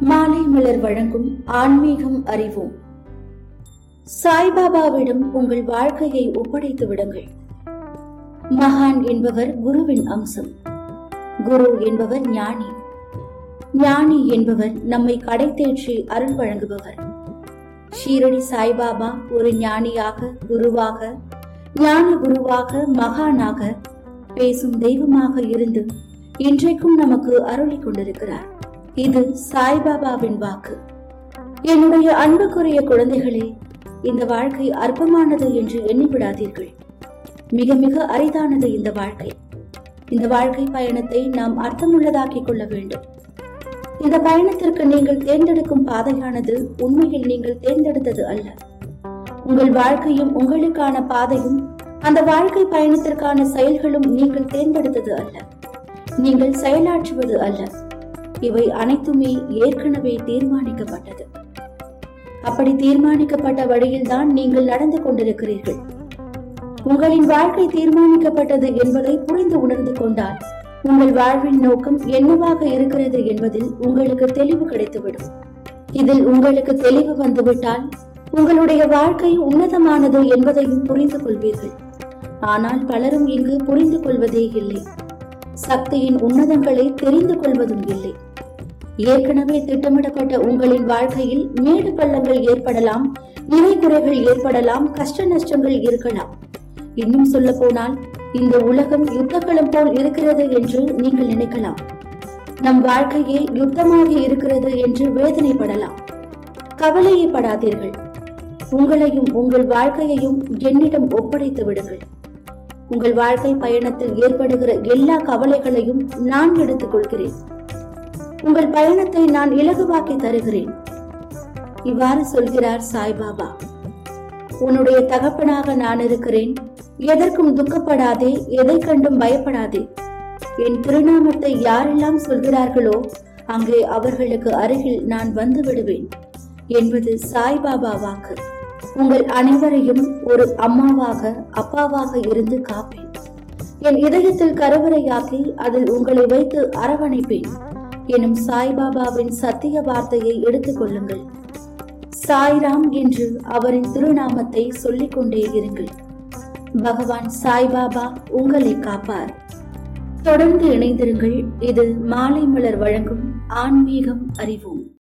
மாலை மலர் வழங்கும் ஆன்மீகம் அறிவோம். சாய்பாபாவிடம் உங்கள் வாழ்க்கையை ஒப்படைத்து விடுங்கள். மகான் என்பவர் குருவின் அம்சம். குரு என்பவர் ஞானி. ஞானி என்பவர் நம்மை கடை தேற்றி அருள் வழங்குபவர். ஷீரடி சாய்பாபா ஒரு ஞானியாக குருவாக ஞான குருவாக மகானாக பேசும் தெய்வமாக இருந்து இன்றைக்கும் நமக்கு அருளிக் கொண்டிருக்கிறார். இது சாய்பாபாவின் வாக்கு. என்னுடைய அன்புக்குரிய குழந்தைகளே இந்த வாழ்க்கை அற்பமானது என்று எண்ணிவிடாதீர்கள். மிக மிக அரிதானது இந்த வாழ்க்கை. இந்த வாழ்க்கை பயணத்தை நாம் அர்த்தமுள்ளதாக்கிக் கொள்ள வேண்டும். இந்த பயணத்திற்கு நீங்கள் தேர்ந்தெடுக்கும் பாதையானது உண்மையில் நீங்கள் தேர்ந்தெடுத்தது அல்ல. உங்கள் வாழ்க்கையும் உங்களுக்கான பாதையும் அந்த வாழ்க்கை பயணத்திற்கான செயல்களும் நீங்கள் தேர்ந்தெடுத்தது அல்ல. நீங்கள் செயலாற்றுவது அல்ல. இவை அனைத்துமே ஏற்கனவே தீர்மானிக்கப்பட்டது. அப்படி தீர்மானிக்கப்பட்ட வழியில்தான் நீங்கள் நடந்து கொண்டிருக்கிறீர்கள். உங்களின் வாழ்க்கை தீர்மானிக்கப்பட்டது என்பதை புரிந்து உணர்ந்து கொண்டால் உங்கள் வாழ்வின் நோக்கம் என்னவாக இருக்கிறது என்பதில் உங்களுக்கு தெளிவு கிடைத்துவிடும். இதில் உங்களுக்கு தெளிவு வந்துவிட்டால் உங்களுடைய வாழ்க்கை உன்னதமானது என்பதையும் புரிந்து கொள்வீர்கள். ஆனால் பலரும் இங்கு புரிந்து கொள்வதே இல்லை. சக்தியின் உன்னதங்களை தெரிந்து கொள்வதும் இல்லை. ஏற்கனவே திட்டமிடப்பட்ட உங்களின் வாழ்க்கையில் மேடு பள்ளங்கள் ஏற்படலாம் நிலை குறைகள் ஏற்படலாம் கஷ்ட நஷ்டங்கள் இருக்கலாம். இன்னும் சொல்ல போனால் இந்த உலகம் யுத்தக்களம் போல் இருக்கிறது என்று நீங்கள் நினைக்கலாம். நம் வாழ்க்கையே யுத்தமாக இருக்கிறது என்று வேதனைப்படலாம். கவலையே படாதீர்கள் உங்களையும் உங்கள் வாழ்க்கையையும் என்னிடம் ஒப்படைத்து விடுங்கள். உங்கள் வாழ்க்கை பயணத்தில் ஏற்படுகிற எல்லா கவலைகளையும் நான் எடுத்துக் கொள்கிறேன் உங்கள் பயணத்தை நான் இலகுவாக்கி தருகிறேன். இவ்வாறு சொல்கிறார் சாய்பாபா. உன்னுடைய தகப்பனாக நான் இருக்கிறேன். எதற்கும் துக்கப்படாதே எதை கண்டும் பயப்படாதே. என் திருநாமத்தை யாரெல்லாம் சொல்கிறார்களோ அங்கே அவர்களுக்கு அருகில் நான் வந்து விடுவேன். என்பது சாய்பாபா வாக்கு. உங்கள் அனைவரையும் ஒரு அம்மாவாக அப்பாவாக இருந்து காப்பேன். என் இதயத்தில் கருவறையாக்கி அதில் உங்களை வைத்து அரவணைப்பேன். எனும் சாய்பாபாவின் சத்திய வார்த்தையை எடுத்துக் கொள்ளுங்கள். சாய்ராம் என்று அவரின் திருநாமத்தை சொல்லிக் கொண்டே இருங்கள். பகவான் சாய்பாபா உங்களை காப்பார். தொடர்ந்து இணைந்திருங்கள். இது மாலை மலர் வழங்கும் ஆன்மீகம் அறிவோம்.